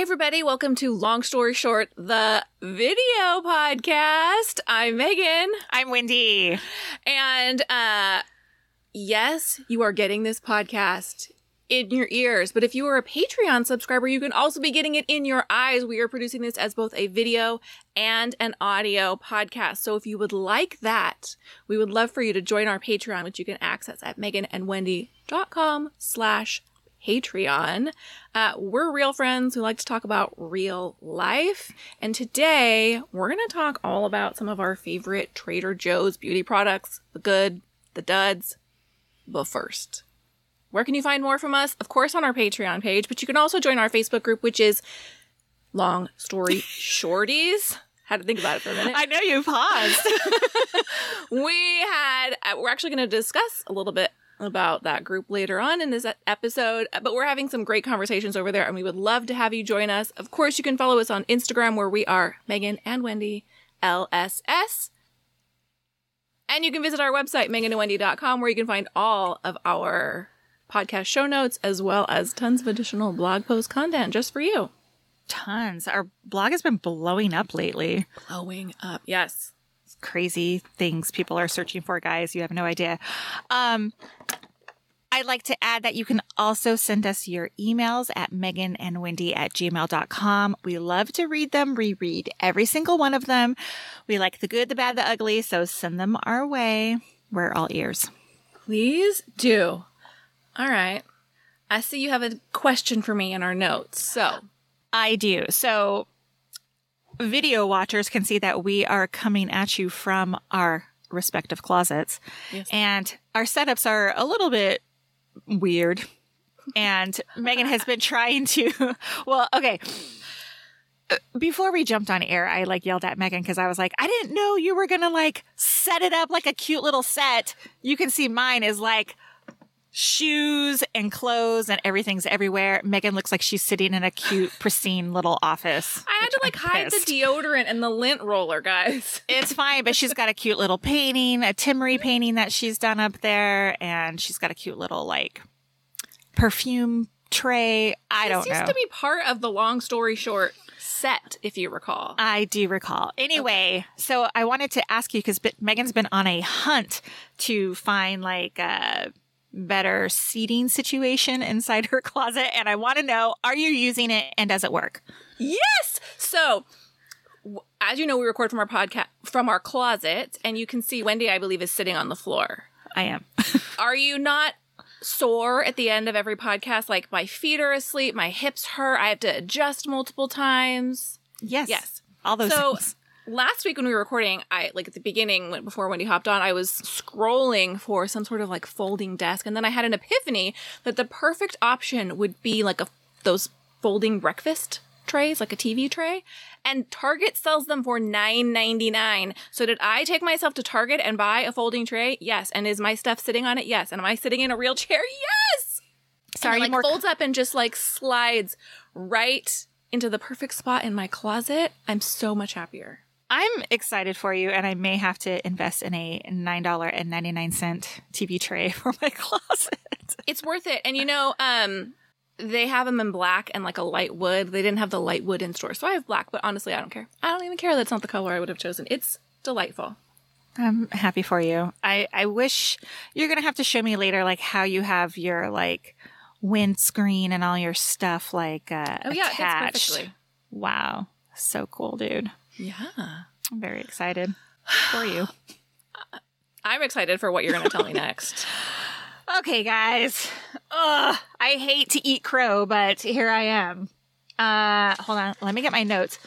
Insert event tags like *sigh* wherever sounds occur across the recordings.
Hey, everybody, welcome to Long Story Short, the video podcast. I'm Megan. I'm Wendy. And, uh, yes, you are getting this podcast in your ears, but if you are a Patreon subscriber, you can also be getting it in your eyes. We are producing this as both a video and an audio podcast. So if you would like that, we would love for you to join our Patreon, which you can access at meganandwendy.com slash Patreon. Uh, we're real friends who like to talk about real life. And today we're going to talk all about some of our favorite Trader Joe's beauty products, the good, the duds. But first, where can you find more from us? Of course, on our Patreon page, but you can also join our Facebook group, which is Long Story *laughs* Shorties. Had to think about it for a minute. I know you paused. *laughs* we had, uh, we're actually going to discuss a little bit about that group later on in this episode, uh, but we're having some great conversations over there and we would love to have you join us. Of course, you can follow us on Instagram where we are Megan and Wendy LSS. And you can visit our website, meganandwendy.com, where you can find all of our podcast show notes as well as tons of additional blog post content just for you. Tons. Our blog has been blowing up lately. Blowing up. Yes crazy things people are searching for, guys. You have no idea. Um, I'd like to add that you can also send us your emails at Megan and Wendy at gmail.com. We love to read them, reread every single one of them. We like the good, the bad, the ugly, so send them our way. We're all ears. Please do. All right. I see you have a question for me in our notes. So I do. So video watchers can see that we are coming at you from our respective closets. Yes. And our setups are a little bit weird. And Megan has been trying to, *laughs* well, okay. Before we jumped on air, I like yelled at Megan because I was like, I didn't know you were going to like set it up like a cute little set. You can see mine is like shoes and clothes and everything's everywhere. Megan looks like she's sitting in a cute, *sighs* pristine little office. I had to like I'm hide pissed. the deodorant and the lint roller, guys. *laughs* It's fine, but she's got a cute little painting, a Timmery painting that she's done up there, and she's got a cute little like perfume tray. I this don't know. It used to be part of the long story short set, if you recall. I do recall. Anyway, okay. so I wanted to ask you because Megan's been on a hunt to find like uh better seating situation inside her *laughs* closet. And I want to know, are you using it and does it work? Yes. So, as you know, we record from our podcast from our closet, and you can see Wendy, I believe, is sitting on the floor. I am. *laughs* are you not sore at the end of every podcast? Like my feet are asleep, my hips hurt, I have to adjust multiple times. Yes. Yes. All those so, things last week when we were recording, I like at the beginning before Wendy hopped on, I was scrolling for some sort of like folding desk, and then I had an epiphany that the perfect option would be like a those folding breakfast trays, like a TV tray, and Target sells them for nine ninety nine. So did I take myself to Target and buy a folding tray? Yes. And is my stuff sitting on it? Yes. And am I sitting in a real chair? Yes. Sorry, and it, like more... folds up and just like slides right into the perfect spot in my closet. I'm so much happier. I'm excited for you, and I may have to invest in a $9.99 TV tray *laughs* for my closet. It's worth it. And you know, um, they have them in black and like a light wood. They didn't have the light wood in store. So I have black, but honestly, I don't care. I don't even care that's not the color I would have chosen. It's delightful. I'm happy for you. I, I wish you're going to have to show me later, like how you have your like windscreen and all your stuff like uh, oh, yeah, attached. Wow. So cool, dude. Yeah. I'm very excited for you. *sighs* I'm excited for what you're going to tell me next. *laughs* Okay, guys. Ugh, I hate to eat crow, but here I am. Uh, hold on. Let me get my notes.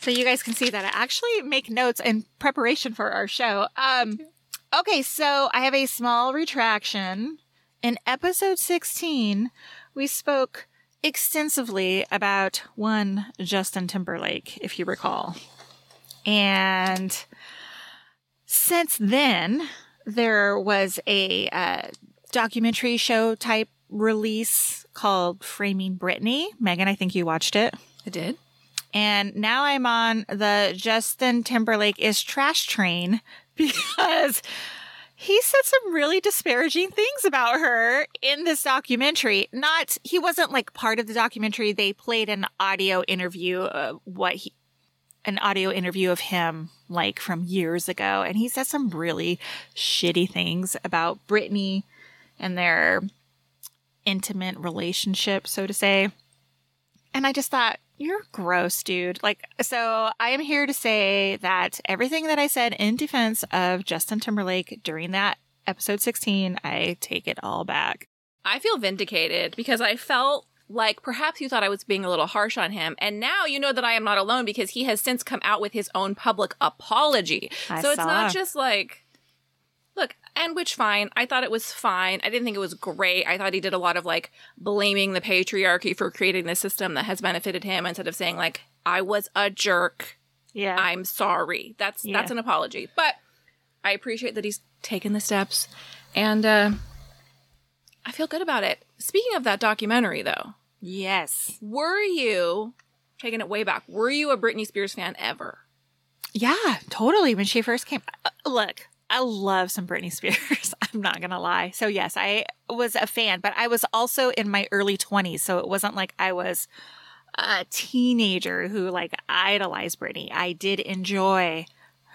So you guys can see that I actually make notes in preparation for our show. Um, okay, so I have a small retraction. In episode 16, we spoke extensively about one Justin Timberlake, if you recall. And since then, there was a uh, documentary show type release called Framing Britney. Megan, I think you watched it. I did. And now I'm on the Justin Timberlake is trash train *laughs* because he said some really disparaging things about her in this documentary. Not, he wasn't like part of the documentary. They played an audio interview, of what he, an audio interview of him like from years ago. And he said some really shitty things about Britney and their intimate relationship, so to say. And I just thought, you're gross, dude. Like, so I am here to say that everything that I said in defense of Justin Timberlake during that episode 16, I take it all back. I feel vindicated because I felt like perhaps you thought I was being a little harsh on him. And now you know that I am not alone because he has since come out with his own public apology. I so it's not just like, and which fine. I thought it was fine. I didn't think it was great. I thought he did a lot of like blaming the patriarchy for creating this system that has benefited him instead of saying like, I was a jerk. Yeah. I'm sorry. That's Yeah. that's an apology. But I appreciate that he's taken the steps and uh I feel good about it. Speaking of that documentary though, yes. were you taking it way back? Were you a Britney Spears fan ever? Yeah, totally. When she first came, uh, look, I love some Britney Spears. *laughs* I'm not going to lie. So, yes, I was a fan, but I was also in my early 20s. So it wasn't like I was a teenager who like idolized Britney. I did enjoy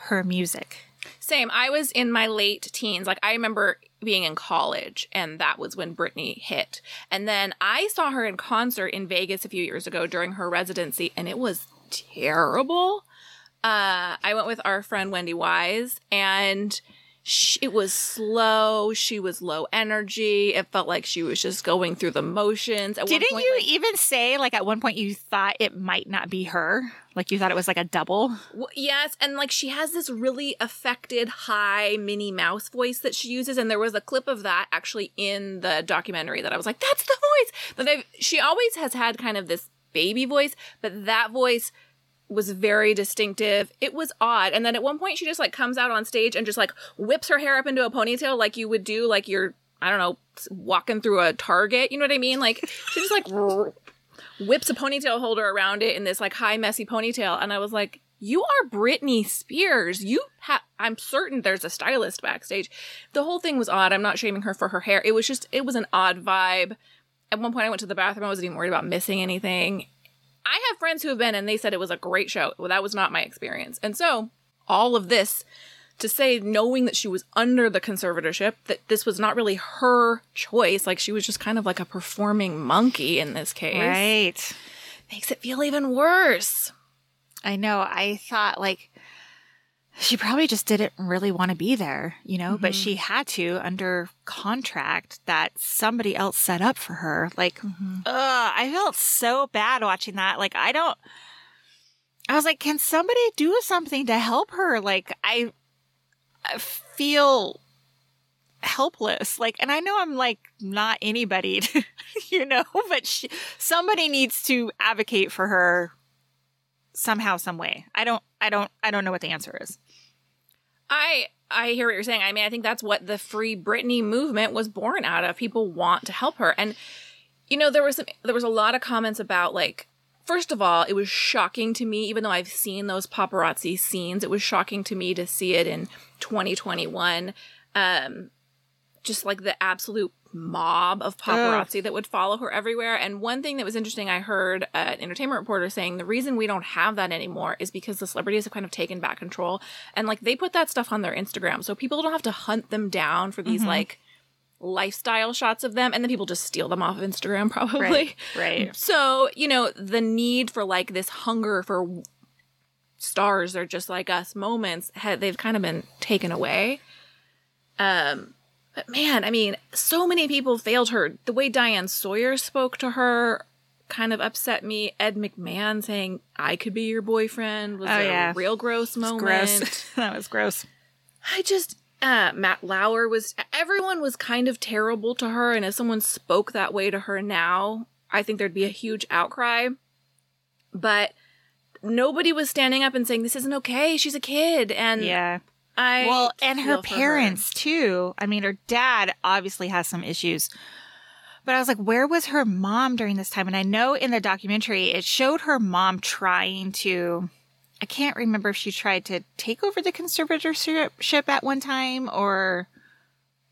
her music. Same. I was in my late teens. Like I remember being in college and that was when Britney hit. And then I saw her in concert in Vegas a few years ago during her residency and it was terrible. Uh I went with our friend Wendy Wise and she, it was slow. She was low energy. It felt like she was just going through the motions. At Didn't point, you like- even say like at one point you thought it might not be her? Like you thought it was like a double? W- Yes, and like she has this really affected high Minnie Mouse voice that she uses, and there was a clip of that actually in the documentary that I was like, "That's the voice." But I've, she always has had kind of this baby voice, but that voice was very distinctive. It was odd, and then at one point she just like comes out on stage and just like whips her hair up into a ponytail, like you would do, like you're I don't know walking through a Target. You know what I mean? Like she just like *laughs* whips a ponytail holder around it in this like high messy ponytail. And i was like you are britney spears. You have i'm certain there's a stylist backstage. The whole thing was odd. I'm not shaming her for her hair. It was just it was an odd vibe. At one point i went to the bathroom. I wasn't even worried about missing anything i have friends who have been and they said it was a great show well that was not my experience and so all of this to say knowing that she was under the conservatorship that this was not really her choice like she was just kind of like a performing monkey in this case Right. makes it feel even worse. I know. I thought like she probably just didn't really want to be there, you know, but mm-hmm. she had to under contract that somebody else set up for her. Like, mm-hmm. ugh, I felt so bad watching that. Like, I don't, I was like, can somebody do something to help her? Like, I, I feel helpless. Like, and I know I'm like not anybody, *laughs* you know, but she, somebody needs to advocate for her somehow, some way. I don't, I don't, I don't know what the answer is. I I hear what you're saying. I mean, I think that's what the Free Britney movement was born out of. People want to help her, and you know, there was some, there was a lot of comments about like. First of all, it was shocking to me, even though I've seen those paparazzi scenes, it was shocking to me to see it in 2021. Um, just like the absolute mob of paparazzi that would follow her everywhere. And one thing that was interesting, I heard an entertainment reporter saying the reason we don't have that anymore is because the celebrities have kind of taken back control and like they put that stuff on their Instagram. So people don't have to hunt them down for these like lifestyle shots of them and then people just steal them off of Instagram *laughs* probably. Right. So, you know, the need for like this hunger for stars or just like us moments, they've kind of been taken away. Um, but man, I mean, so many people failed her. The way Diane Sawyer spoke to her kind of upset me. Ed McMahon saying, I could be your boyfriend was Oh, a yeah. real gross moment. Gross. *laughs* that was gross. I just uh Matt Lauer was everyone was kind of terrible to her and if someone spoke that way to her now, I think there'd be a huge outcry. But nobody was standing up and saying this isn't okay. She's a kid and Yeah. I Well, and her parents too. I mean, her dad obviously has some issues. But I was like, where was her mom during this time? And I know in the documentary it showed her mom trying to I can't remember if she tried to take over the conservatorship at one time or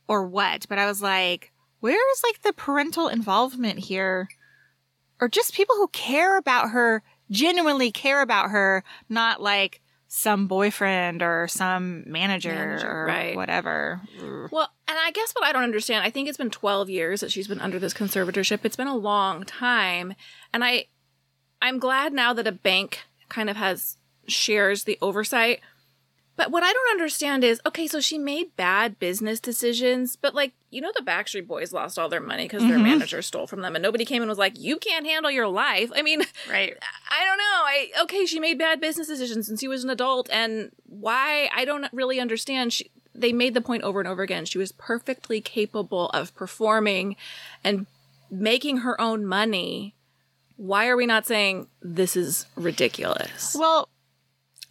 or what, but I was like, where is like the parental involvement here? Or just people who care about her, genuinely care about her, not like some boyfriend or some manager, Manager, or right. whatever. Well, and I guess what I don't understand, I think it's been 12 years that she's been under this conservatorship. It's been a long time. And I I'm glad now that a bank kind of has shares the oversight. But what I don't understand is, okay, so she made bad business decisions, but like, you know the Backstreet Boys lost all their money because their Mhm. manager stole from them and nobody came and was like, "You can't handle your life." I mean, Right. *laughs* I don't know. I okay, she made bad business decisions since she was an adult, and why I don't really understand. She, they made the point over and over again. She was perfectly capable of performing and making her own money. Why are we not saying this is ridiculous? Well,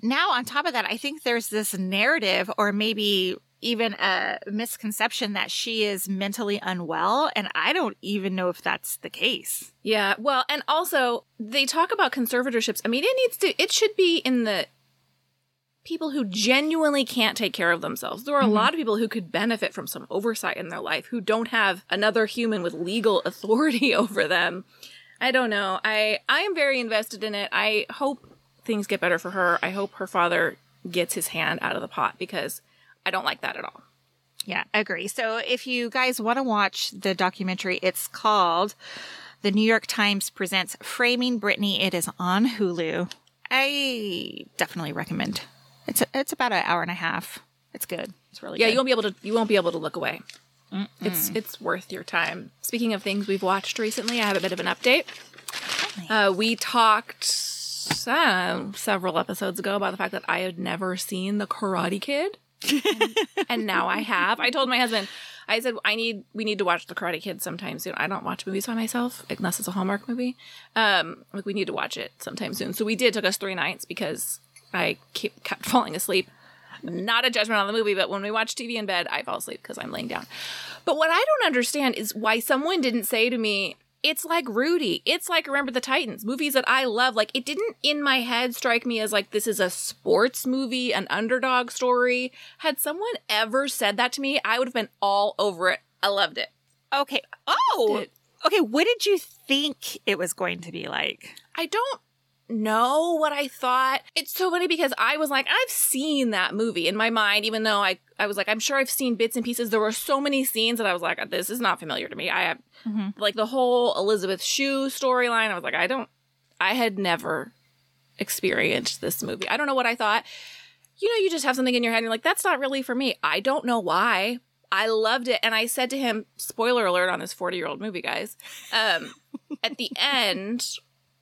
now on top of that, I think there's this narrative or maybe even a misconception that she is mentally unwell. And I don't even know if that's the case. Yeah. Well, and also they talk about conservatorships. I mean, it needs to. It should be in the people who genuinely can't take care of themselves. There are a Mhm. lot of people who could benefit from some oversight in their life who don't have another human with legal *laughs* authority over them. I don't know. I I am very invested in it. I hope things get better for her. I hope her father gets his hand out of the pot because I don't like that at all. Yeah, agree. So if you guys want to watch the documentary, it's called The New York Times Presents Framing Britney. It is on Hulu. I definitely recommend. It's it's about an hour and a half. It's good. It's really Yeah, good. you won't be able to you won't be able to look away. It's it's worth your time. Speaking of things we've watched recently, I have a bit of an update. Uh, we talked uh, several episodes ago about the fact that I had never seen The Karate Kid, and, *laughs* and now I have. I told my husband, I said I need we need to watch The Karate Kid sometime soon. I don't watch movies by myself unless it's a Hallmark movie. Um, like we need to watch it sometime soon. So we did. Took us three nights because I keep, kept falling asleep not a judgment on the movie, but when we watch TV in bed, I fall asleep because I'm laying down. But what I don't understand is why someone didn't say to me, it's like Rudy. It's like Remember the Titans, movies that I love. Like, it didn't in my head strike me as like this is a sports movie, an underdog story. Had someone ever said that to me, I would have been all over it. I loved it. okay. Oh, it. okay. What did you think it was going to be like? I don't know what I thought. It's so funny because I was like, I've seen that movie in my mind, even though I, I was like, I'm sure I've seen bits and pieces. There were so many scenes that I was like, this is not familiar to me. I have Mhm. like the whole Elizabeth Shue storyline. I was like, I don't, I had never experienced this movie. I don't know what I thought. You know, you just have something in your head and you're like, that's not really for me. I don't know why. I loved it. And I said to him, spoiler alert on this 40 year old movie, guys. Um, at the *laughs* end,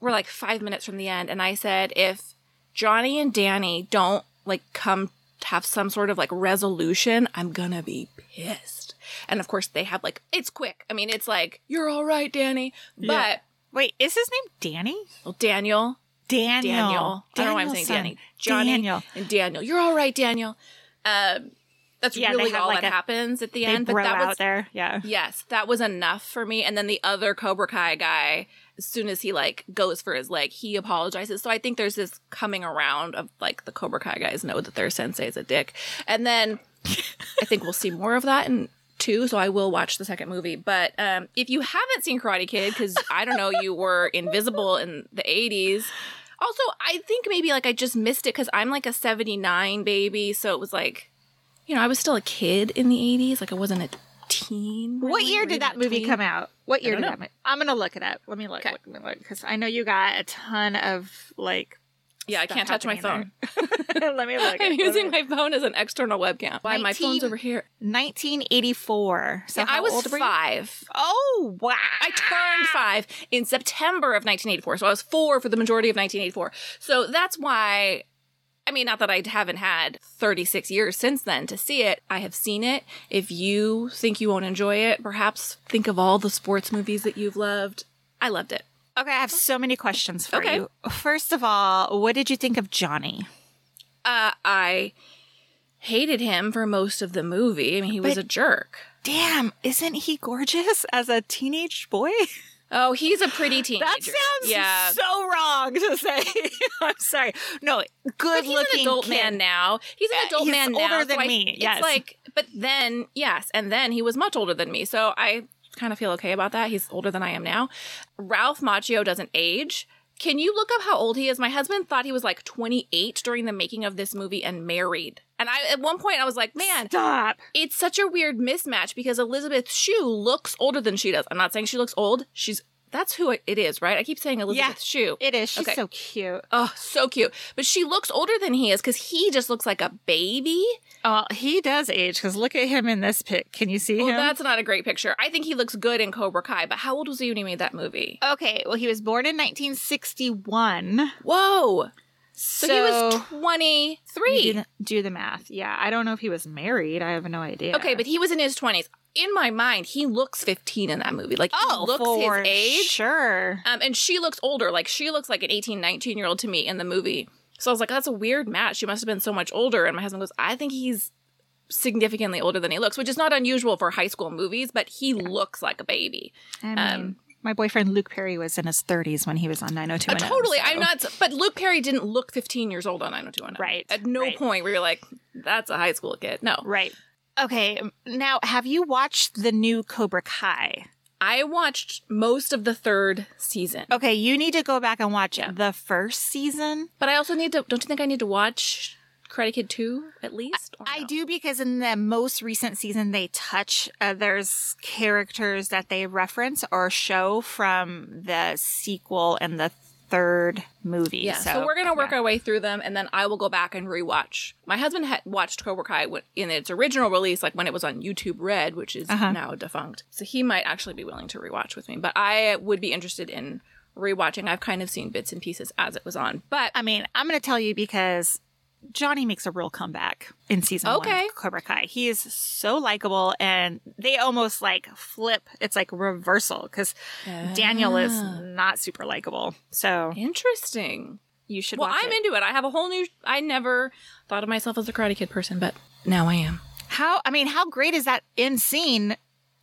we're like five minutes from the end. And I said, if Johnny and Danny don't like come have some sort of like resolution, I'm gonna be pissed. And of course, they have like, it's quick. I mean, it's like, you're all right, Danny. But, Yeah. Wait, is his name Danny? well, Daniel, Daniel. Daniel. I don't know why I'm saying Danny. Johnny Daniel. and Daniel. You're all right, Daniel. Um, that's Yeah, really all like, that a- happens at the end. But that out was there. Yeah. yes, that was enough for me. And then the other Cobra Kai guy, as soon as he like goes for his leg, he apologizes. So I think there's this coming around of like the Cobra Kai guys know that their sensei is a dick, and then *laughs* I think we'll see more of that in two. So I will watch the second movie. But um, if you haven't seen Karate Kid, because I don't know, you were invisible in the '80s. Also, I think maybe like I just missed it because I'm like a 79 baby. So it was like, you know, I was still a kid in the 80s. Like I wasn't a teen. What year did that movie tween. come out? What year don't did know. that movie? I'm gonna look it up. Let me look. Okay. Let me look because I know you got a ton of like. Yeah, I can't touch my phone. *laughs* Let me look. *laughs* I'm Let using my phone as an external webcam. Why my phone's over here? 1984. So Yeah, how I was old five. Oh wow! I turned five in September of 1984. So I was four for the majority of 1984. So that's why, I mean, not that I haven't had 36 years since then to see it. I have seen it. If you think you won't enjoy it, perhaps think of all the sports movies that you've loved. I loved it. Okay, I have so many questions for Okay. you. First of all, what did you think of Johnny? Uh, I hated him for most of the movie. I mean, he was a jerk. Damn, isn't he gorgeous as a teenage boy? *laughs* Oh, he's a pretty teenager. That sounds yeah. so wrong to say. *laughs* I'm sorry. No, good he's looking an adult kid. man now. He's an uh, adult he's man now. older so than I- me, yes. It's like, but then, yes, and then he was much older than me. So I kind of feel okay about that. He's older than I am now. Ralph Macchio doesn't age. Can you look up how old he is? My husband thought he was like 28 during the making of this movie and married. And I at one point I was like, man, Stop. it's such a weird mismatch because Elizabeth Shue looks older than she does. I'm not saying she looks old. She's that's who it is, right? I keep saying Elizabeth Shue. It is. She's Okay. so cute. Oh, so cute. But she looks older than he is because he just looks like a baby. Oh, he does age because look at him in this pic. Can you see Well, him? that's not a great picture. I think he looks good in Cobra Kai, but how old was he when he made that movie? Okay, well, he was born in 1961. Whoa. So, he was 23. Do, the, do the math. Yeah, I don't know if he was married. I have no idea. Okay, but he was in his 20s. In my mind, he looks 15 in that movie. Like, oh, he looks for his age. Sure. Um, and she looks older. Like, she looks like an 18, 19 year old to me in the movie. So I was like, that's a weird match. She must have been so much older. And my husband goes, I think he's significantly older than he looks, which is not unusual for high school movies, but he looks like a baby. I mean, Um, my boyfriend Luke Perry was in his 30s when he was on Uh, 90210. totally. so- I'm not, but Luke Perry didn't look 15 years old on 90210. Right, At no right. point were you're like, that's a high school kid. No. Right. Okay, now have you watched the new Cobra Kai? I watched most of the third season, Okay, you need to go back and watch Yeah. the first season. but I also need to, don't you think I need to watch Karate Kid 2 at least? Or I no? do because in the most recent season, they touch, uh, there's characters that they reference or show from the sequel and the third movie. Yeah, so, we're gonna work yeah. our way through them, and then I will go back and rewatch. My husband had watched Cobra Kai in its original release, like when it was on YouTube Red, which is Uh-huh. now defunct. So he might actually be willing to rewatch with me, but I would be interested in rewatching. I've kind of seen bits and pieces as it was on, but I mean, I'm going to tell you because Johnny makes a real comeback in season one Okay. of Cobra Kai. He is so likable, and they almost like flip. It's like reversal because Daniel is Ah. not super likable. So interesting. you should. Well, watch I'm it. into it. I have a whole new. I never thought of myself as a Karate Kid person, but now I am. How I mean, how great is that in scene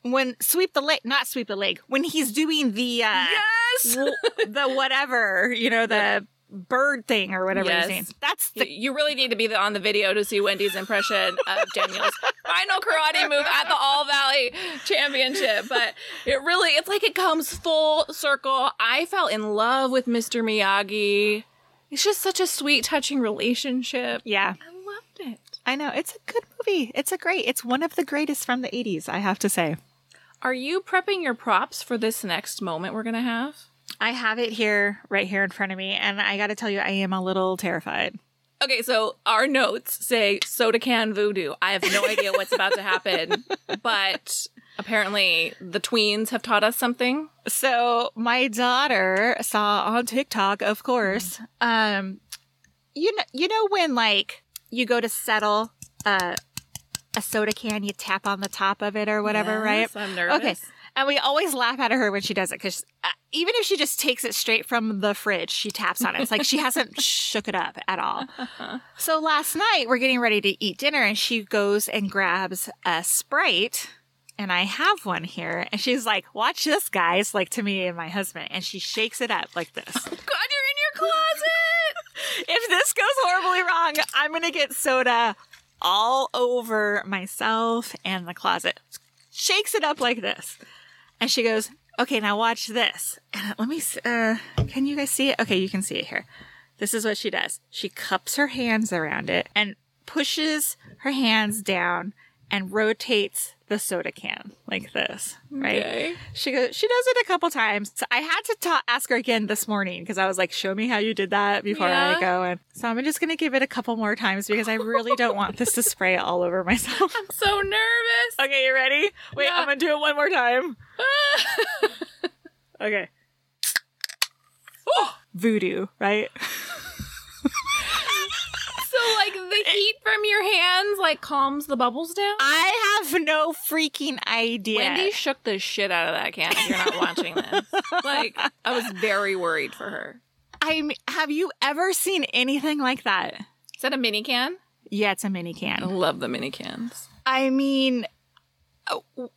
when sweep the leg? Not sweep the leg when he's doing the uh, Yes. w- the whatever you know *laughs* the bird thing or whatever Yes. he's saying. That's the you really need to be on the video to see Wendy's impression of Daniel's *laughs* final karate move at the All Valley Championship. But it really, it's like it comes full circle. I fell in love with Mr. Miyagi. It's just such a sweet, touching relationship. yeah. I loved it. I know it's a good movie. It's a great. It's one of the greatest from the '80s. I have to say. Are you prepping your props for this next moment we're going to have? I have it here, right here in front of me, and I got to tell you, I am a little terrified. Okay, so our notes say soda can voodoo. I have no idea what's about to happen, *laughs* but apparently the tweens have taught us something. So my daughter saw on TikTok, of course. Um, you know, you know when like you go to settle uh, a soda can, you tap on the top of it or whatever, right? Yes, I'm nervous. Okay. And we always laugh at her when she does it because uh, even if she just takes it straight from the fridge, she taps on it. It's like she hasn't *laughs* shook it up at all. So last night we're getting ready to eat dinner and she goes and grabs a Sprite and I have one here and she's like, watch this guys, like to me and my husband. And she shakes it up like this. God, you're in your closet. *laughs* if this goes horribly wrong, I'm going to get soda all over myself and the closet. Shakes it up like this. And she goes, okay, now watch this. And let me, uh, can you guys see it? Okay, you can see it here. This is what she does. She cups her hands around it and pushes her hands down and rotates the soda can like this, right? Okay. She goes, she does it a couple times. So I had to ta- ask her again this morning because I was like, show me how you did that before Yeah. I go. And so I'm just going to give it a couple more times because I really don't want this to *laughs* spray all over myself. I'm so nervous. okay, you ready? Wait, Yeah. I'm going to do it one more time. *laughs* Okay. Oh. Voodoo, right? *laughs* like the eh. heat from your hands like calms the bubbles down. I have no freaking idea. Wendy shook the shit out of that can. If you're not *laughs* watching this, like I was very worried for her. I'm, have you ever seen anything like that? Is that a mini can? Yeah, it's a mini I can. love the mini cans. I mean,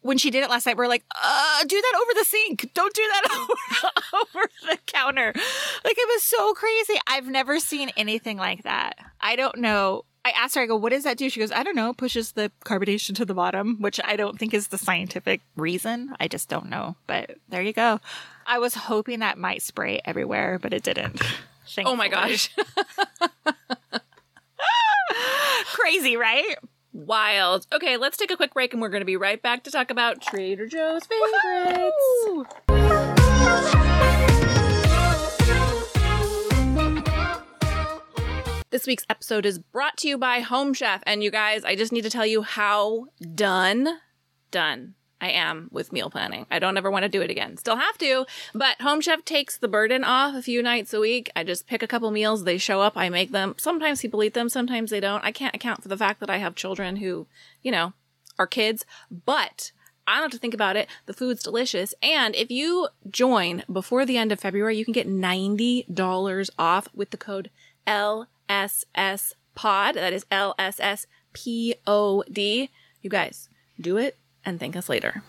when she did it last night, we are like, uh, do that over the sink. Don't do that *laughs* over, over the counter. Like, it was so crazy. I've never seen anything like that. I don't know. I asked her, I go, what does that do? She goes, I don't know, pushes the carbonation to the bottom, which I don't think is the scientific reason. I just don't know. But there you go. I was hoping that might spray everywhere, but it didn't. Oh my gosh. *laughs* Crazy, right? Wild. Okay, let's take a quick break and we're going to be right back to talk about Trader Joe's favorites. This week's episode is brought to you by Home Chef. And you guys, I just need to tell you how done, done I am with meal planning. I don't ever want to do it again. Still have to, but Home Chef takes the burden off a few nights a week. I just pick a couple meals, they show up, I make them. Sometimes people eat them, sometimes they don't. I can't account for the fact that I have children who, you know, are kids, but I don't have to think about it. The food's delicious. And if you join before the end of February, you can get $90 off with the code LSS pod. That is L S S P O D. You guys, do it and thank us later.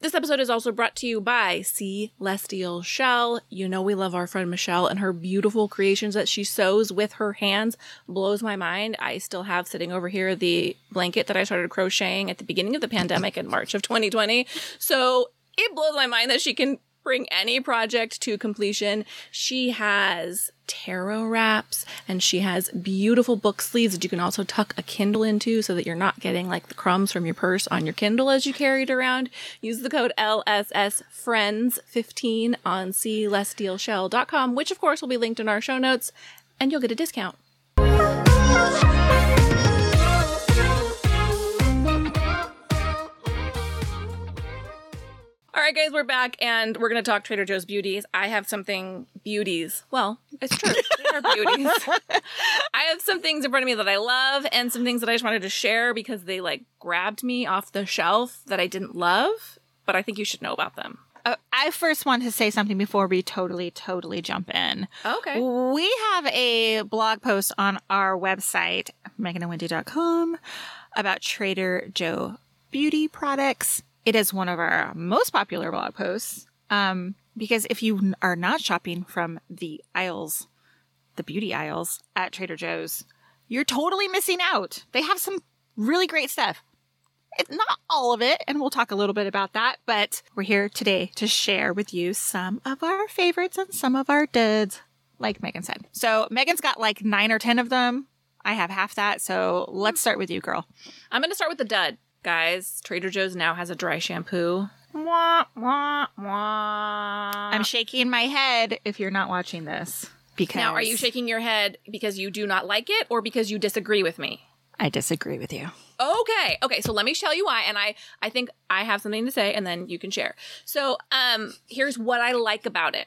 This episode is also brought to you by Celestial Shell. You know we love our friend Michelle and her beautiful creations that she sews with her hands blows my mind. I still have sitting over here the blanket that I started crocheting at the beginning of the pandemic in March of 2020. So it blows my mind that she can bring any project to completion. She has tarot wraps and she has beautiful book sleeves that you can also tuck a Kindle into so that you're not getting like the crumbs from your purse on your Kindle as you carry it around. Use the code LSS Friends 15 on celestialshell.com, which of course will be linked in our show notes, and you'll get a discount. All right, guys, we're back and we're going to talk Trader Joe's beauties. I have something beauties. Well, it's true. They are beauties. *laughs* I have some things in front of me that I love and some things that I just wanted to share because they like grabbed me off the shelf that I didn't love, but I think you should know about them. Uh, I first want to say something before we totally, totally jump in. Okay. We have a blog post on our website, meganandwendy.com, about Trader Joe beauty products. It is one of our most popular blog posts. Um, because if you are not shopping from the aisles, the beauty aisles at Trader Joe's, you're totally missing out. They have some really great stuff. It's not all of it, and we'll talk a little bit about that, but we're here today to share with you some of our favorites and some of our duds, like Megan said. So Megan's got like nine or ten of them. I have half that, so let's start with you, girl. I'm going to start with the dud. Guys, Trader Joe's now has a dry shampoo. Wah, wah, Wah. I'm shaking my head if you're not watching this. Because now, are you shaking your head because you do not like it or because you disagree with me? I disagree with you. Okay. Okay. So let me tell you why. And I, I think I have something to say and then you can share. So, um, here's what I like about it.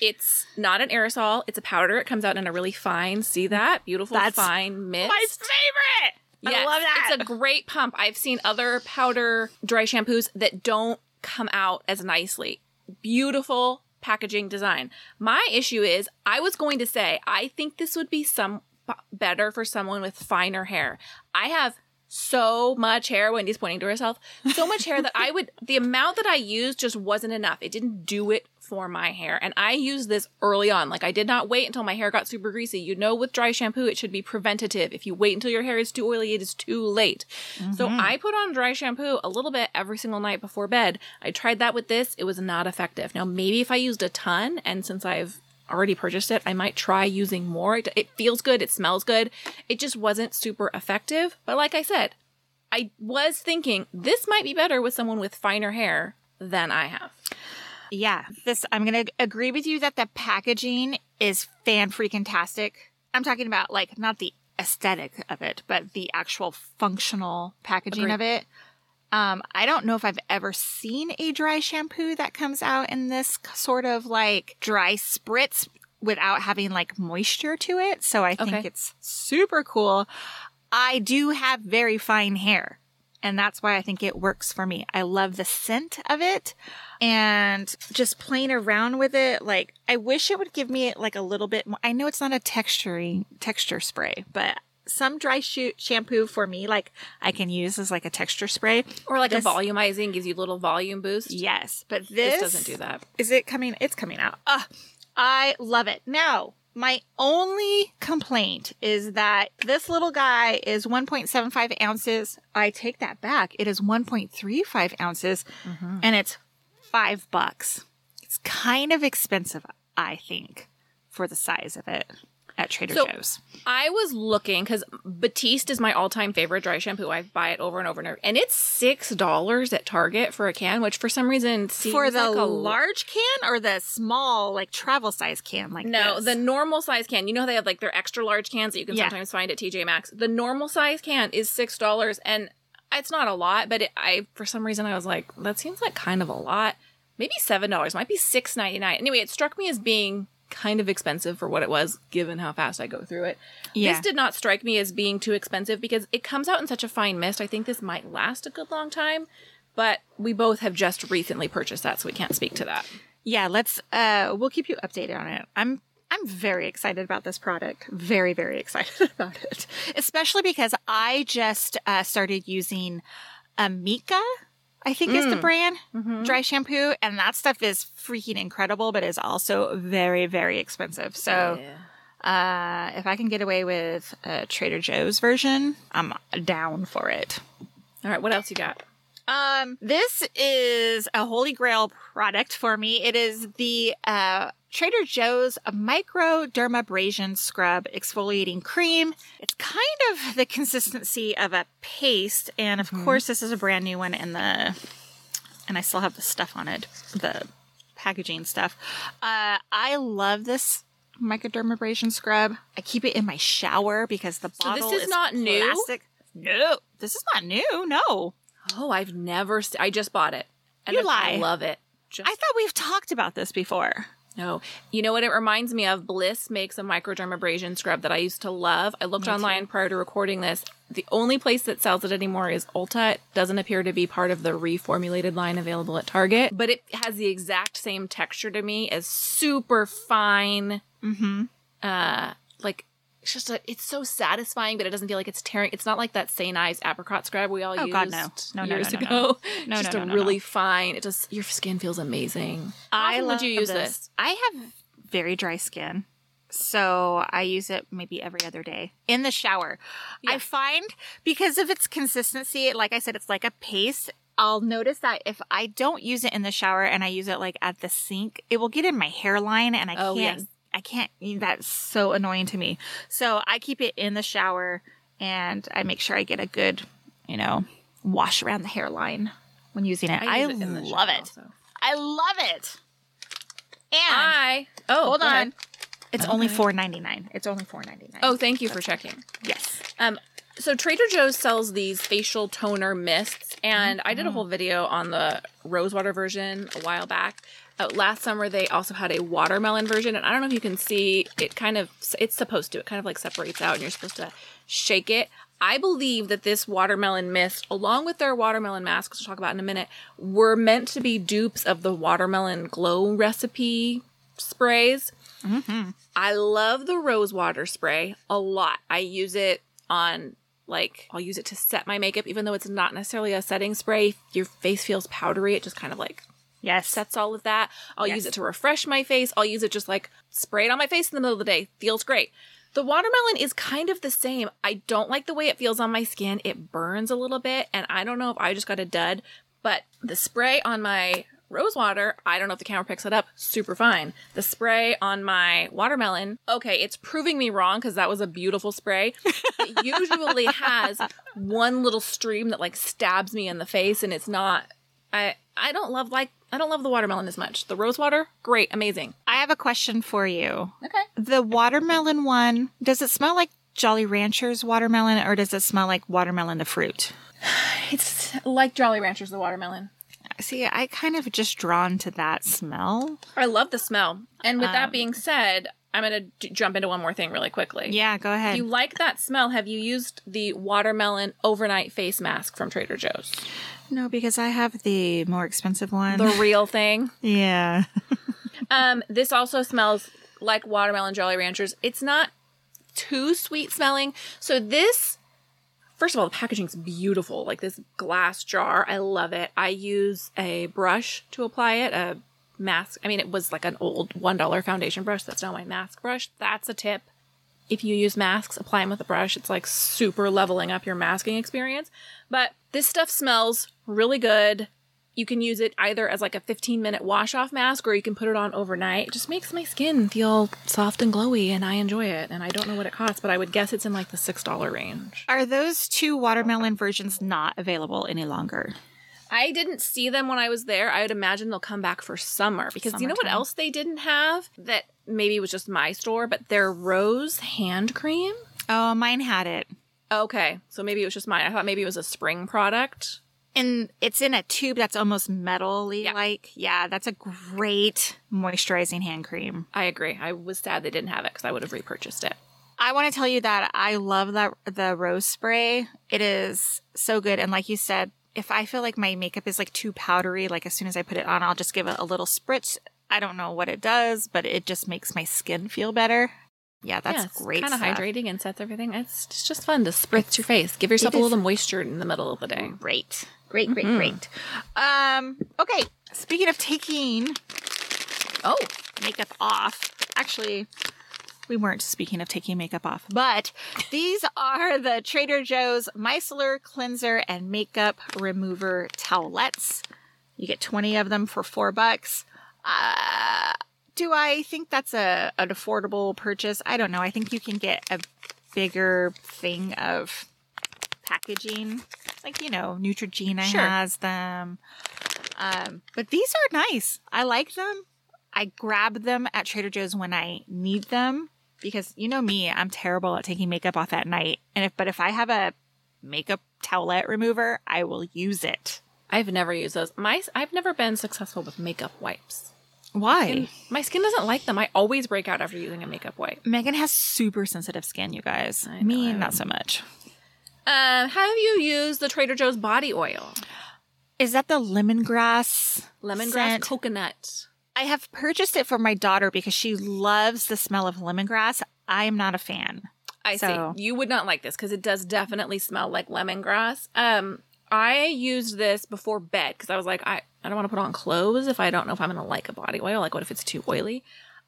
It's not an aerosol. It's a powder. It comes out in a really fine, see that? Beautiful, That's fine mist. My favorite. I love that. It's a great pump. I've seen other powder dry shampoos that don't come out as nicely. Beautiful packaging design. My issue is I was going to say I think this would be some better for someone with finer hair. I have so much hair. Wendy's pointing to herself. So much hair that I would *laughs* the amount that I used just wasn't enough. It didn't do it for my hair. And I used this early on. Like I did not wait until my hair got super greasy. You know with dry shampoo it should be preventative. If you wait until your hair is too oily, it is too late. So mm-hmm. I put on dry shampoo a little bit every single night before bed. I tried that with this. It was not effective. Now maybe if I used a ton and since I've already purchased it, I might try using more. It, it feels good, it smells good. It just wasn't super effective. But like I said, I was thinking this might be better with someone with finer hair than I have. Yeah, this I'm gonna agree with you that the packaging is fan freaking tastic. I'm talking about like not the aesthetic of it, but the actual functional packaging Agreed. of it. Um, I don't know if I've ever seen a dry shampoo that comes out in this sort of like dry spritz without having like moisture to it. So I think Okay. it's super cool. I do have very fine hair. And that's why I think it works for me. I love the scent of it and just playing around with it. Like, I wish it would give me like a little bit more. I know it's not a texturing texture spray, but some dry sh- shampoo for me, like I can use as like a texture spray. Or like This- a volumizing gives you a little volume boost. Yes, but this, This doesn't do that. Is it coming? It's coming out. Ah, I love it. Now, My only complaint is that this little guy is 1.75 ounces. I take that back. It is 1.35 ounces mm-hmm. and it's five bucks. It's kind of expensive, I think, for the size of it at Trader So- Joe's. I was looking because Batiste is my all-time favorite dry shampoo. I buy it over and over and over, and it's six dollars at Target for a can, which for some reason seems For the like a large can or the small, like travel size can, like No, this? the normal size can. You know how they have like their extra large cans that you can Yeah. sometimes find at TJ Maxx. The normal size can is six dollars, and it's not a lot, but it, I for some reason I was like, that seems like kind of a lot. Maybe seven dollars, might be six ninety nine. Anyway, it struck me as being kind of expensive for what it was, given how fast I go through it. Yeah. This did not strike me as being too expensive because it comes out in such a fine mist. I think this might last a good long time, but we both have just recently purchased that, so we can't speak to that. yeah, let's uh we'll keep you updated on it. I'm I'm very excited about this product. Very, very *laughs* excited about it. Especially because I just uh, started using Amika, I think is the brand, dry shampoo, and that stuff is freaking incredible, but is also very, very expensive. So uh, if I can get away with a Trader Joe's version, I'm down for it. All right, what else you got? Um, this is a holy grail product for me. It is the uh, Trader Joe's microdermabrasion scrub exfoliating cream. It's kind of the consistency of a paste, and of course, this is a brand new one in the. And I still have the stuff on it, the packaging stuff. Uh, I love this microdermabrasion scrub. I keep it in my shower because the this bottle is not new? plastic. No, this is not new. No. Oh, I've never. St- I just bought it. And You I- lie. I love it. Just I thought we've talked about this before. No. You know what it reminds me of? Bliss makes a microdermabrasion scrub that I used to love. I looked online prior to recording this. The only place that sells it anymore is Ulta. It doesn't appear to be part of the reformulated line available at Target, but it has the exact same texture to me as super fine. Mm-hmm. Uh, like it's just a, it's so satisfying, but it doesn't feel like it's tearing. It's not like that St. Ives apricot scrub we all Oh, used God, no. No, no, years no, no, ago. no. It's No, just no, a no, no, really no. fine. It just your skin feels amazing. I love would you use this? I have very dry skin. So I use it maybe every other day in the shower. I find because of its consistency, like I said, it's like a paste. I'll notice that if I don't use it in the shower and I use it like at the sink, it will get in my hairline and I Oh, can't yes. I can't that's so annoying to me. So I keep it in the shower and I make sure I get a good, you know, wash around the hairline when using it. I, use it love it. also. I love it. And I oh hold on. ahead. It's only four ninety nine. It's only four ninety nine. Oh, thank you for checking. yes. Um, so Trader Joe's sells these facial toner mists, and I did a whole video on the rosewater version a while back. Uh, last summer, they also had a watermelon version, and I don't know if you can see it. Kind of, it's supposed to. It kind of like separates out, and you're supposed to shake it. I believe that this watermelon mist, along with their watermelon masks, we'll talk about in a minute, were meant to be dupes of the watermelon glow recipe sprays. I love the rose water spray a lot. I use it on like I'll use it to set my makeup even though it's not necessarily a setting spray. Your face feels powdery. It just kind of like Yes. sets all of that. I'll use it to refresh my face. I'll use it just like spray it on my face in the middle of the day. Feels great. The watermelon is kind of the same. I don't like the way it feels on my skin. It burns a little bit and I don't know if I just got a dud, but the spray on my rose water, I don't know if the camera picks it up, super fine. The spray on my watermelon, okay, it's proving me wrong because that was a beautiful spray. It *laughs* usually has one little stream that like stabs me in the face and it's not I I don't love like I don't love the watermelon as much. The rose water, great, amazing. I have a question for you. Okay. The watermelon one, does it smell like Jolly Ranchers watermelon or does it smell like watermelon the fruit? *sighs* It's like Jolly Ranchers the watermelon. See, I kind of just drawn to that smell. I love the smell. And with that um, being said, I'm going to jump into one more thing really quickly. Yeah, go ahead. If you like that smell, have you used the watermelon overnight face mask from Trader Joe's? No, because I have the more expensive one. The real thing. *laughs* yeah. Um, this also smells like watermelon Jolly Ranchers. It's not too sweet smelling. So this, first of all, the packaging's beautiful. Like this glass jar, I love it. I use a brush to apply it, a mask. I mean, it was like an old $1 foundation brush. That's now my mask brush. That's a tip. If you use masks, apply them with a brush. It's like super leveling up your masking experience. But this stuff smells really good. You can use it either as like a 15 minute wash off mask or you can put it on overnight. It just makes my skin feel soft and glowy and I enjoy it. And I don't know what it costs, but I would guess it's in like the $6 range. Are those two watermelon versions not available any longer? I didn't see them when I was there. I would imagine they'll come back for summer because you know what else they didn't have that maybe was just my store, but their rose hand cream. Oh, mine had it. Okay, so maybe it was just mine. I thought maybe it was a spring product. And it's in a tube that's almost metally like. Yeah, that's a great moisturizing hand cream. I agree. I was sad they didn't have it because I would have repurchased it. I want to tell you that I love that the rose spray. It is so good. And like you said, if I feel like my makeup is like too powdery, like as soon as I put it on, I'll just give it a little spritz. I don't know what it does, but it just makes my skin feel better. Yeah, that's yeah, it's great. Kind of hydrating and sets everything. It's, it's just fun to spritz your face. Give yourself a little moisture in the middle of the day. Great. Great, great, Mhm. great. Um, okay. Speaking of taking Oh, makeup off, actually, we weren't speaking of taking makeup off, but these are the Trader Joe's Micellar Cleanser and Makeup Remover Towelettes. You get 20 of them for four bucks. Uh, do I think that's a an affordable purchase? I don't know. I think you can get a bigger thing of packaging. Like, you know, Neutrogena Sure. has them. Um, but these are nice. I like them. I grab them at Trader Joe's when I need them because you know me, I'm terrible at taking makeup off at night. And if but if I have a makeup towelette remover, I will use it. I've never used those. My I've never been successful with makeup wipes. Why? And my skin doesn't like them. I always break out after using a makeup wipe. Megan has super sensitive skin, you guys. I know, me, not so much. Um, have you used the Trader Joe's body oil? Is that the lemongrass? Lemongrass scent? coconut. I have purchased it for my daughter because she loves the smell of lemongrass. I am not a fan. I So- see. You would not like this because it does definitely smell like lemongrass. Um, I used this before bed because I was like, I, I don't want to put on clothes if I don't know if I'm going to like a body oil. Like, what if it's too oily?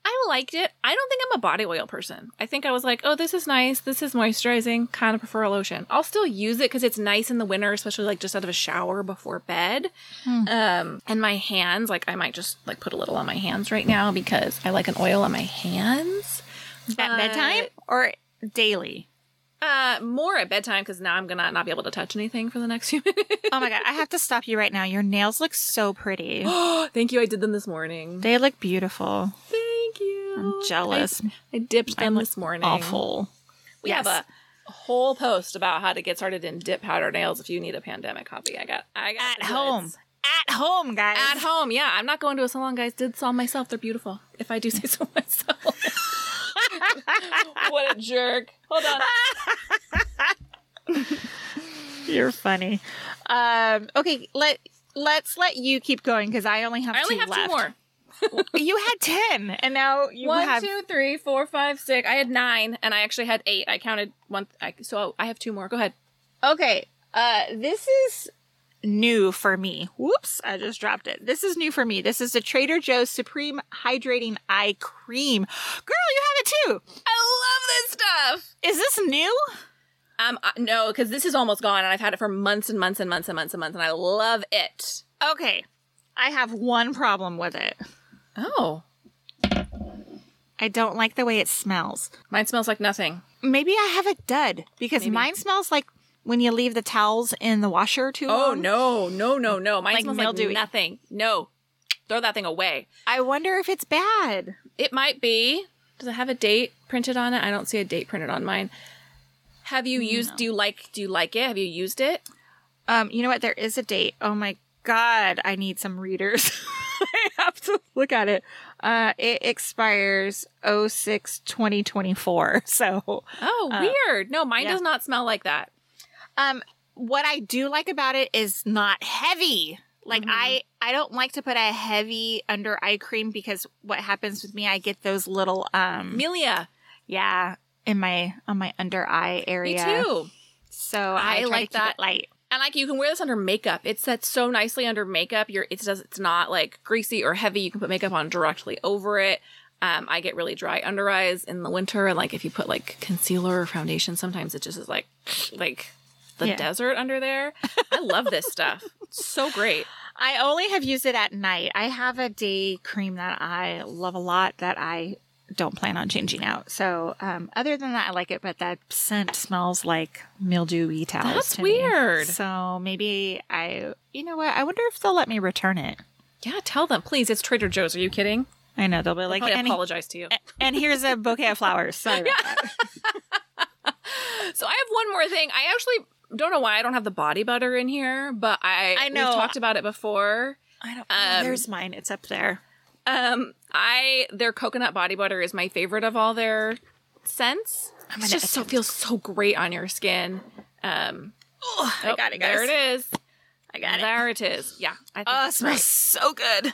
I liked it. I don't think I'm a body oil person. I think I was like, oh, this is nice. This is moisturizing. Kind of prefer a lotion. I'll still use it because it's nice in the winter, especially like just out of a shower before bed. Um, and my hands, like I might just like put a little on my hands right now because I like an oil on my hands. At But- bedtime or daily? uh, more at bedtime because now I'm gonna not be able to touch anything for the next *laughs* few minutes. Oh my god, I have to stop you right now. Your nails look so pretty. *gasps* Thank you. I did them this morning. They look beautiful. Thank you. I'm jealous. I, I dipped them I'm this morning. Awful. We Yes. have a whole post about how to get started in dip powder nails if you need a pandemic copy. I got. I got At home. At home, guys. At home, yeah. I'm not going to a salon, guys. Did solve myself. They're beautiful. If I do say so myself. *laughs* what a jerk. Hold on. *laughs* You're funny. Um, okay, let let's let you keep going because I only have I only have left. two more. You had ten, and now you One, have. two, three, four, five, six. I had nine, and I actually had eight. I counted one. I, so I have two more. Go ahead. Okay, uh, this is new for me. Whoops, I just dropped it. This is new for me. This is the Trader Joe's Supreme Hydrating Eye Cream. Girl, you have it too. I love this stuff. Is this new? Um, uh, no, because this is almost gone, and I've had it for months and months and months and months and months, and I love it. Okay, I have one problem with it. Oh, I don't like the way it smells. mine smells like nothing. Maybe I have a dud because Maybe. mine smells like when you leave the towels in the washer too Oh long. no, no, no, no! Mine Like smells mildewy. like nothing. No, throw that thing away. I wonder if it's bad. It might be. Does it have a date printed on it? I don't see a date printed on mine. Have you used? Do you like? Do you like it? Have you used it? Um, you know what? There is a date. Oh my god, I need some readers. *laughs* I have to look at it. Uh, it expires 06 2024. *laughs* So, Oh, Uh, weird. No, mine yeah. does not smell like that. um, what I do like about it is not heavy. Like Mhm. I, I don't like to put a heavy under eye cream because what happens with me, I get those little, um, milia, yeah, in my on my under eye me area. too. So I, I like that. light. And like you can wear this under makeup. It sets so nicely under makeup. You're it does it's not like greasy or heavy. You can put makeup on directly over it. Um, I get really dry under eyes in the winter, and like if you put like concealer or foundation, sometimes it just is like *sniffs* like the Yeah. desert under there. I love this stuff. It's so great. I only have used it at night. I have a day cream that I love a lot that I don't plan on changing out. So, um, other than that, I like it, but that scent smells like mildewy towels. That's to me. weird. So maybe I, you know what? I wonder if they'll let me return it. Yeah, tell them please. It's Trader Joe's. Are you kidding? I know they'll be like, I and, apologize to you. and here's a bouquet of flowers. Sorry that. *laughs* So I have one more thing. I actually don't know why I don't have the body butter in here, but I I know. we've talked about it before. I don't. Um, there's mine. It's up there. Um, I their coconut body butter is my favorite of all their scents. I'm It just so feels so great on your skin. Um, Oh, I oh, got it, guys. There it is. I got it. There it is. Yeah, I think Oh, it smells great. so good.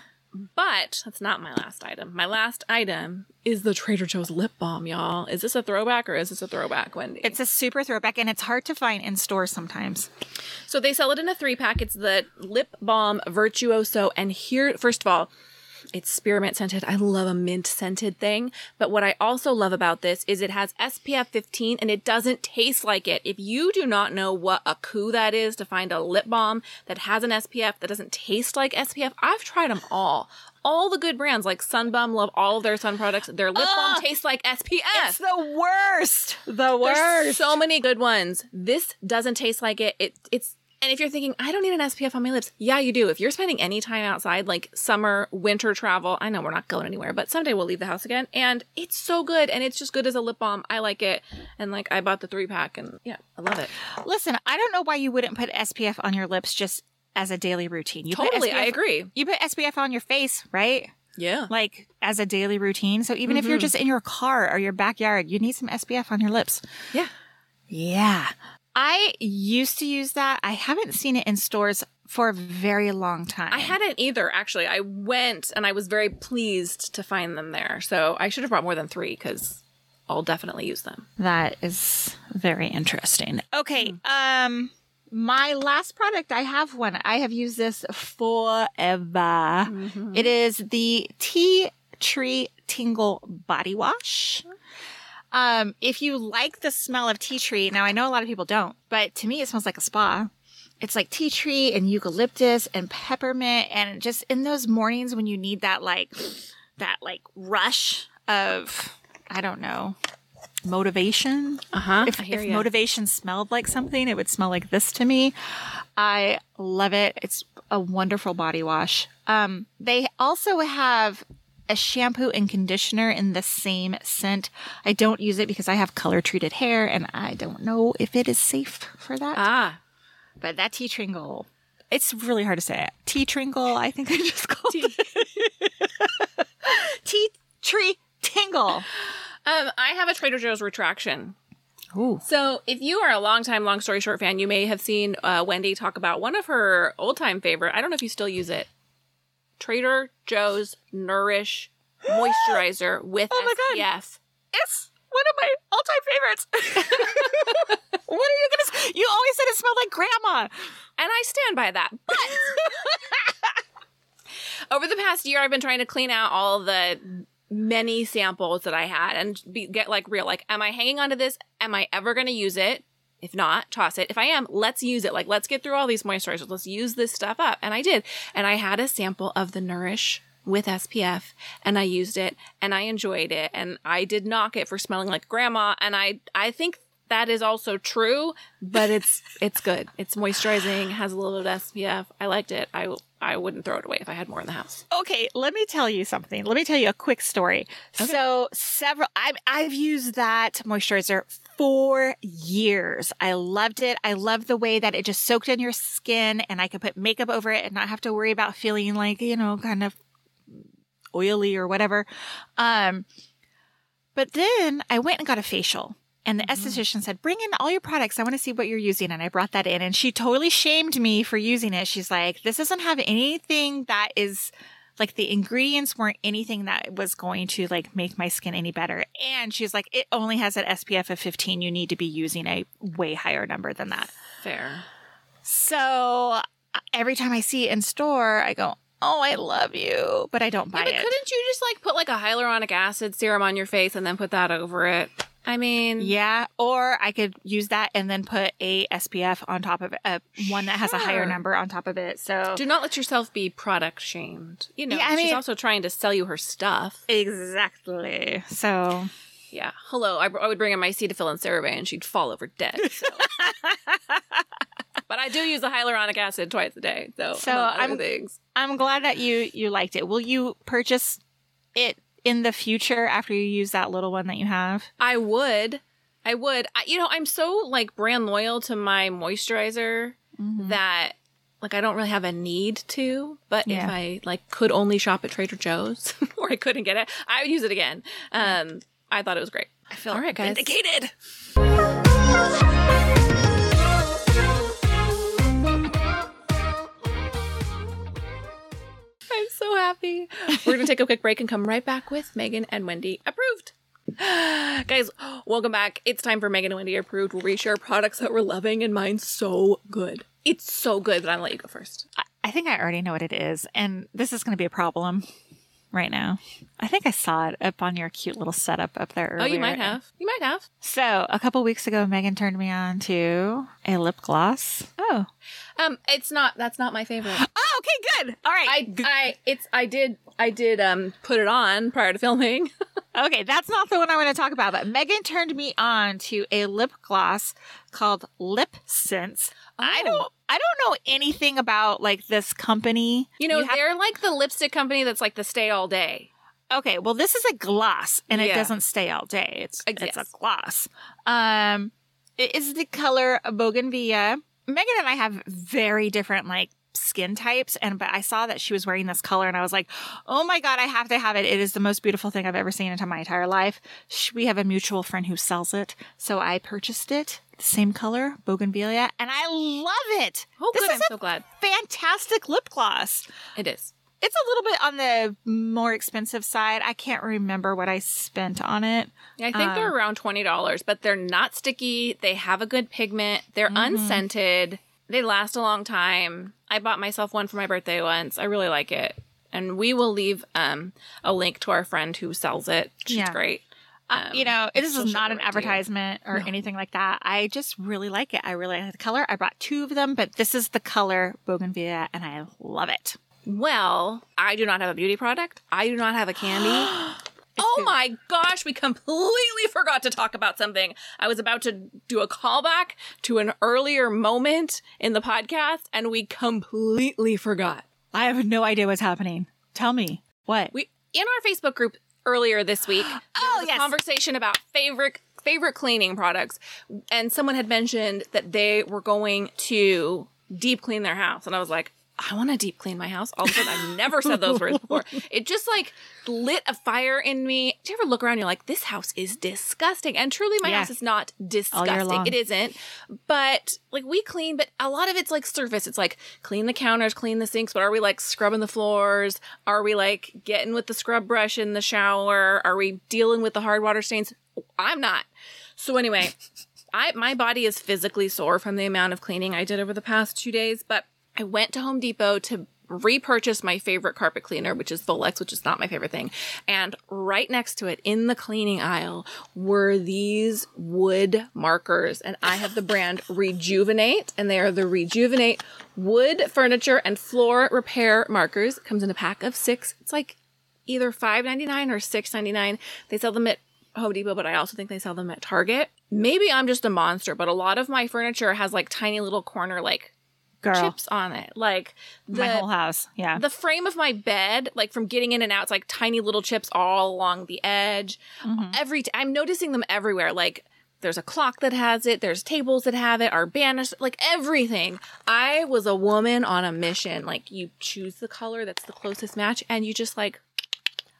But that's not my last item. My last item is the Trader Joe's lip balm, y'all. Is this a throwback or is this a throwback, Wendy? It's a super throwback, and it's hard to find in stores sometimes. So they sell it in a three pack. It's the lip balm virtuoso. And here, first of all, it's spearmint scented. I love a mint scented thing. But what I also love about this is it has SPF 15 and it doesn't taste like it. If you do not know what a coup that is to find a lip balm that has an SPF that doesn't taste like SPF, I've tried them all. All the good brands like Sun Bum love all of their sun products. Their lip balm tastes like SPF. It's the worst. The worst. There's so many good ones. This doesn't taste like it. It it's and if you're thinking I don't need an SPF on my lips, yeah, you do. If you're spending any time outside, like summer, winter travel, I know we're not going anywhere, but someday we'll leave the house again, and it's so good, and it's just good as a lip balm. I like it, and like I bought the three pack, and yeah, I love it. Listen, I don't know why you wouldn't put SPF on your lips just as a daily routine. You Totally, I agree. You put SPF on your face, right? Yeah, Like as a daily routine. So even if you're mm-hmm. just in your car or your backyard, you need some SPF on your lips. yeah. Yeah. I used to use that. I haven't seen it in stores for a very long time. I hadn't either. Actually, I went and I was very pleased to find them there. So I should have brought more than three because I'll definitely use them. That is very interesting. Okay. Um my last product, I have one. I have used this forever. It is the Tea Tree Tingle Body Wash. Um, if you like the smell of tea tree, now I know a lot of people don't, but to me it smells like a spa. It's like tea tree and eucalyptus and peppermint and just in those mornings when you need that like that like rush of I don't know, motivation. Uh huh. If, if motivation smelled like something, it would smell like this to me. I love it. It's a wonderful body wash. Um, they also have a shampoo and conditioner in the same scent. I don't use it because I have color treated hair and I don't know if it is safe for that. ah. but that tea tringle, it's really hard to say. Tea tringle, I think I just called it. tea tree tingle. Um, I have a Trader Joe's retraction. Ooh. So, if you are a long time, long story short fan, you may have seen uh, Wendy talk about one of her old time favorite. I don't know if you still use it. Trader Joe's Nourish Moisturizer *gasps* with Oh my God. SPF. It's one of my all-time favorites. *laughs* what are you gonna? s- You always said it smelled like grandma. And I stand by that. But *laughs* over the past year, I've been trying to clean out all the many samples that I had and be, get like real. Like, am I hanging on to this? Am I ever going to use it? If not, toss it. If I am, let's use it. Like, let's get through all these moisturizers. Let's use this stuff up. And I did. And I had a sample of the Nourish with SPF and I used it and I enjoyed it. And I did knock it for smelling like grandma. And I, I think that is also true, but it's, *laughs* it's good. It's moisturizing, has a little bit of SPF. I liked it. I, I wouldn't throw it away if I had more in the house. Okay, let me tell you something. Let me tell you a quick story. So, several I've I've used that moisturizer for years. I loved it. I loved the way that it just soaked in your skin and I could put makeup over it and not have to worry about feeling like, you know, kind of oily or whatever. Um but then I went and got a facial. And the esthetician said, bring in all your products. I want to see what you're using. And I brought that in and she totally shamed me for using it. She's like, this doesn't have anything that is like the ingredients weren't anything that was going to like make my skin any better. And she's like, it only has an SPF of 15. You need to be using a way higher number than that. Fair. So uh, every time I see it in store, I go, "Oh, I love you," but I don't buy Yeah, but it. couldn't you just like put like a hyaluronic acid serum on your face and then put that over it? I mean, Yeah, or I could use that and then put a SPF on top of it, uh, one that has a higher number on top of it. So do not let yourself be product shamed. You know, Yeah, I she's mean- also trying to sell you her stuff. exactly. So Yeah. Hello. I, I would bring in my Cetaphil and CeraVe and she'd fall over dead. So. *laughs* but I do use the hyaluronic acid twice a day. So, So I'm- I'm glad that you you liked it. Will you purchase it in the future after you use that little one that you have? I would. I would. I, you know, I'm so like brand loyal to my moisturizer Mm-hmm. that like I don't really have a need to. But Yeah. if I like could only shop at Trader Joe's *laughs* or I couldn't get it, I would use it again. Um, I thought it was great. I feel All right, guys. vindicated. I'm so happy. We're going to take a quick break and come right back with Megan and Wendy approved. *sighs* Guys, welcome back. It's time for Megan and Wendy approved, where we share products that we're loving, and mine's so good. It's so good that I'm gonna let you go first. I, I think I already know what it is, and this is going to be a problem right now. I think I saw it up on your cute little setup up there earlier. Oh, you might have. You might have. So a couple weeks ago, Megan turned me on to a lip gloss. Oh, Um, it's not. That's not my favorite. *gasps* oh, okay, good. All right, I, I, it's. I did. I did. Um, put it on prior to filming. *laughs* Okay, that's not the one I want to talk about, but Megan turned me on to a lip gloss called Lip Sense. I Oh. don't I don't know anything about like this company. You know, have- they're like the lipstick company that's like the stay all day. okay, well this is a gloss and it doesn't stay all day. It's Uh, it's a gloss. Um it is the color Bougainvillea. Megan and I have very different like skin types and but I saw that she was wearing this color and I was like, "Oh my god, I have to have it. It is the most beautiful thing I've ever seen in my entire life." We have a mutual friend who sells it, so I purchased it. The same color, Bougainvillea, and I love it. Oh, this good. is I'm a so glad. fantastic lip gloss. It is. It's a little bit on the more expensive side. I can't remember what I spent on it. Yeah, I think Um, they're around twenty dollars, but they're not sticky. They have a good pigment. They're Mm-hmm. unscented. They last a long time. I bought myself one for my birthday once. I really like it, and we will leave um a link to our friend who sells it. She's Yeah. great. Uh, Um, you know, this is not an right to you. advertisement or No. anything like that. I just really like it. I really like the color. I brought two of them, but this is the color Bougainvillea, and I love it. Well, I do not have a beauty product. I do not have a candy. *gasps* *gasps* *gasps* oh my gosh, we completely forgot to talk about something. I was about to do a callback to an earlier moment in the podcast, and we completely forgot. I have no idea what's happening. Tell me what. We in our Facebook group earlier this week, there *gasps* Oh, was a yes. conversation about favorite favorite cleaning products, and someone had mentioned that they were going to deep clean their house, and I was like. I want to deep clean my house. All of a sudden, I've never said those words before. *laughs* It just like lit a fire in me. Do you ever look around? You're like, this house is disgusting. And truly, my house is not disgusting. It isn't. But like we clean, but a lot of it's like surface. It's like clean the counters, clean the sinks. But are we like scrubbing the floors? Are we like getting with the scrub brush in the shower? Are we dealing with the hard water stains? I'm not. So anyway, *laughs* I my body is physically sore from the amount of cleaning I did over the past two days. But I went to Home Depot to repurchase my favorite carpet cleaner, which is Folex, which is not my favorite thing. And right next to it in the cleaning aisle were these wood markers. And I have the brand *laughs* Rejuvenate, and they are the Rejuvenate wood furniture and floor repair markers. It comes in a pack of six. It's like either $5.99 or $6.99. They sell them at Home Depot, but I also think they sell them at Target. Maybe I'm just a monster, but a lot of my furniture has like tiny little corner like Girl, chips on it. Like the my whole house. Yeah. the frame of my bed, like from getting in and out, it's like tiny little chips all along the edge. Mm-hmm. Every t- I'm noticing them everywhere. Like there's a clock that has it. There's tables that have it. Our banish, like everything. I was a woman on a mission. Like you choose the color that's the closest match, and you just like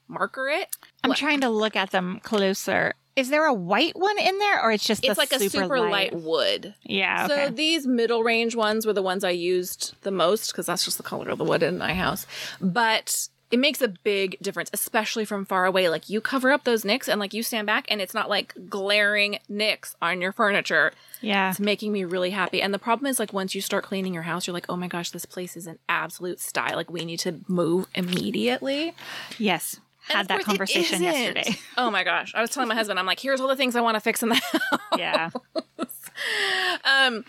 marker it. I'm What? trying to look at them closer. Is there a white one in there, or it's just It's like a super light, wood. Yeah. Okay. So these middle range ones were the ones I used the most because that's just the color of the wood in my house. But it makes a big difference, especially from far away. Like you cover up those nicks and like you stand back and it's not like glaring nicks on your furniture. Yeah. It's making me really happy. And the problem is like once you start cleaning your house, you're like, oh my gosh, this place is an absolute style. Like we need to move immediately. Yes. Had that conversation yesterday. *laughs* Oh my gosh. I was telling my husband, I'm like, here's all the things I want to fix in the *laughs* house. Yeah. Um,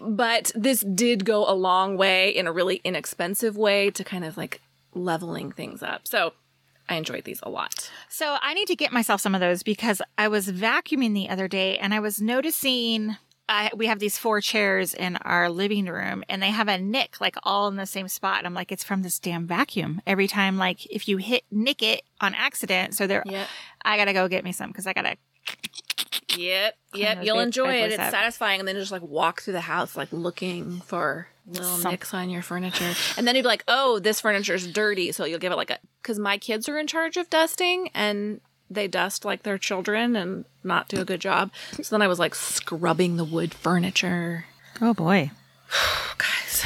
but this did go a long way in a really inexpensive way to kind of like leveling things up. So I enjoyed these a lot. So I need to get myself some of those because I was vacuuming the other day and I was noticing I, we have these four chairs in our living room and they have a nick like all in the same spot. I'm like, it's from this damn vacuum. Every time, like if you hit nick it on accident, so there, Yep. I gotta go get me some because I gotta. Yep. *laughs* Yep. You'll enjoy it. It's up. satisfying. And then just like walk through the house, like looking for little Some- nicks on your furniture. And then you'd be like, oh, this furniture's dirty. So you'll give it like a, cause my kids are in charge of dusting and they dust like their children and not do a good job. So then I was like scrubbing the wood furniture. Oh boy. *sighs* Guys.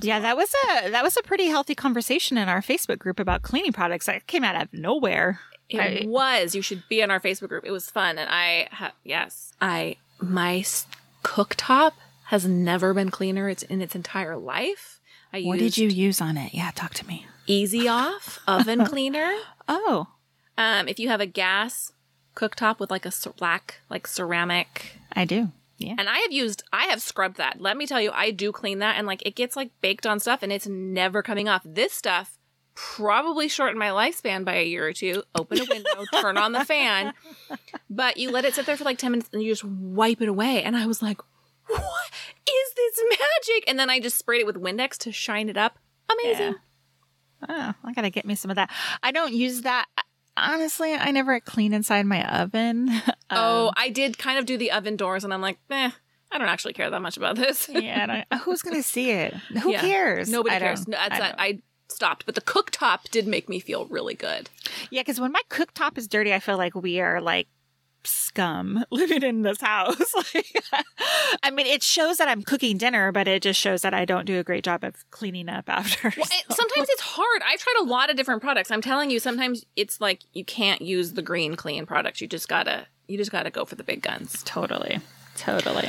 Yeah, that was a that was a pretty healthy conversation in our Facebook group about cleaning products. That came out of nowhere. It I- was. You should be in our Facebook group. It was fun, and I ha- yes, I my s- cooktop has never been cleaner. It's in its entire life. I What did you use on it? Yeah, talk to me. Easy Off oven cleaner. *laughs* Oh, Um, if you have a gas cooktop with like a cer- black like ceramic, I do. Yeah. and I have used, I have scrubbed that. Let me tell you, I do clean that, and like it gets like baked on stuff, and it's never coming off. This stuff probably shortened my lifespan by a year or two. Open a window, *laughs* turn on the fan, but you let it sit there for like ten minutes, and you just wipe it away. And I was like, "What is this magic?" And then I just sprayed it with Windex to shine it up. Amazing. Oh, I gotta get me some of that. I don't use that. Honestly, I never clean inside my oven. *laughs* Oh, Um, I did kind of do the oven doors, and I'm like, eh, I don't actually care that much about this. yeah. I *laughs* who's gonna see it? Who Yeah. cares? Nobody I cares. No, that's I. I stopped, but the cooktop did make me feel really good. Yeah, because when my cooktop is dirty, I feel like we are like scum *laughs* living in this house. *laughs* Like, I mean, it shows that I'm cooking dinner, but it just shows that I don't do a great job of cleaning up *laughs* after. Well, it- sometimes it's hard. I've tried a lot of different products. I'm telling you, sometimes it's like you can't use the green clean products. You just gotta, you just gotta go for the big guns. totally, totally.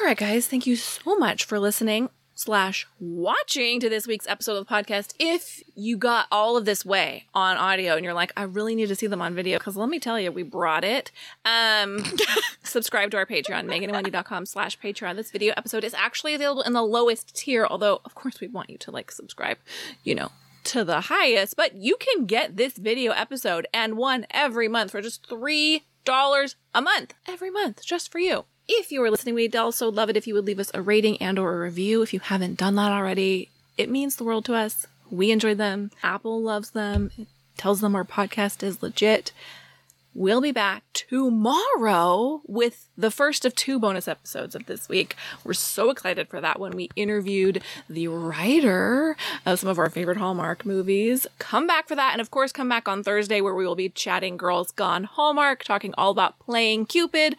All right, guys, thank you so much for listening slash watching to this week's episode of the podcast. If you got all of this way on audio and you're like, I really need to see them on video, because let me tell you, we brought it. Um, *laughs* subscribe to our Patreon, meganandwendy.com slash Patreon. This video episode is actually available in the lowest tier, although of course we want you to like subscribe, you know, to the highest, but you can get this video episode and one every month for just $3 a month every month just for you. If you are listening, we'd also love it if you would leave us a rating and or a review if you haven't done that already. It means the world to us. We enjoy them. Apple loves them. It tells them our podcast is legit. We'll be back tomorrow with the first of two bonus episodes of this week. We're so excited for that one. We interviewed the writer of some of our favorite Hallmark movies. Come back for that. And of course, come back on Thursday where we will be chatting Girls Gone Hallmark, talking all about playing Cupid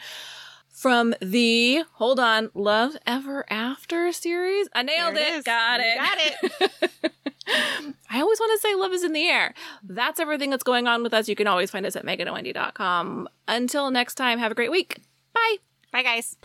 from the, hold on, Love Ever After series. I nailed it. it. Got You it. got it. *laughs* I always want to say love is in the air. That's everything that's going on with us. You can always find us at meganandwendy.com. Until next time, have a great week. Bye. Bye, guys.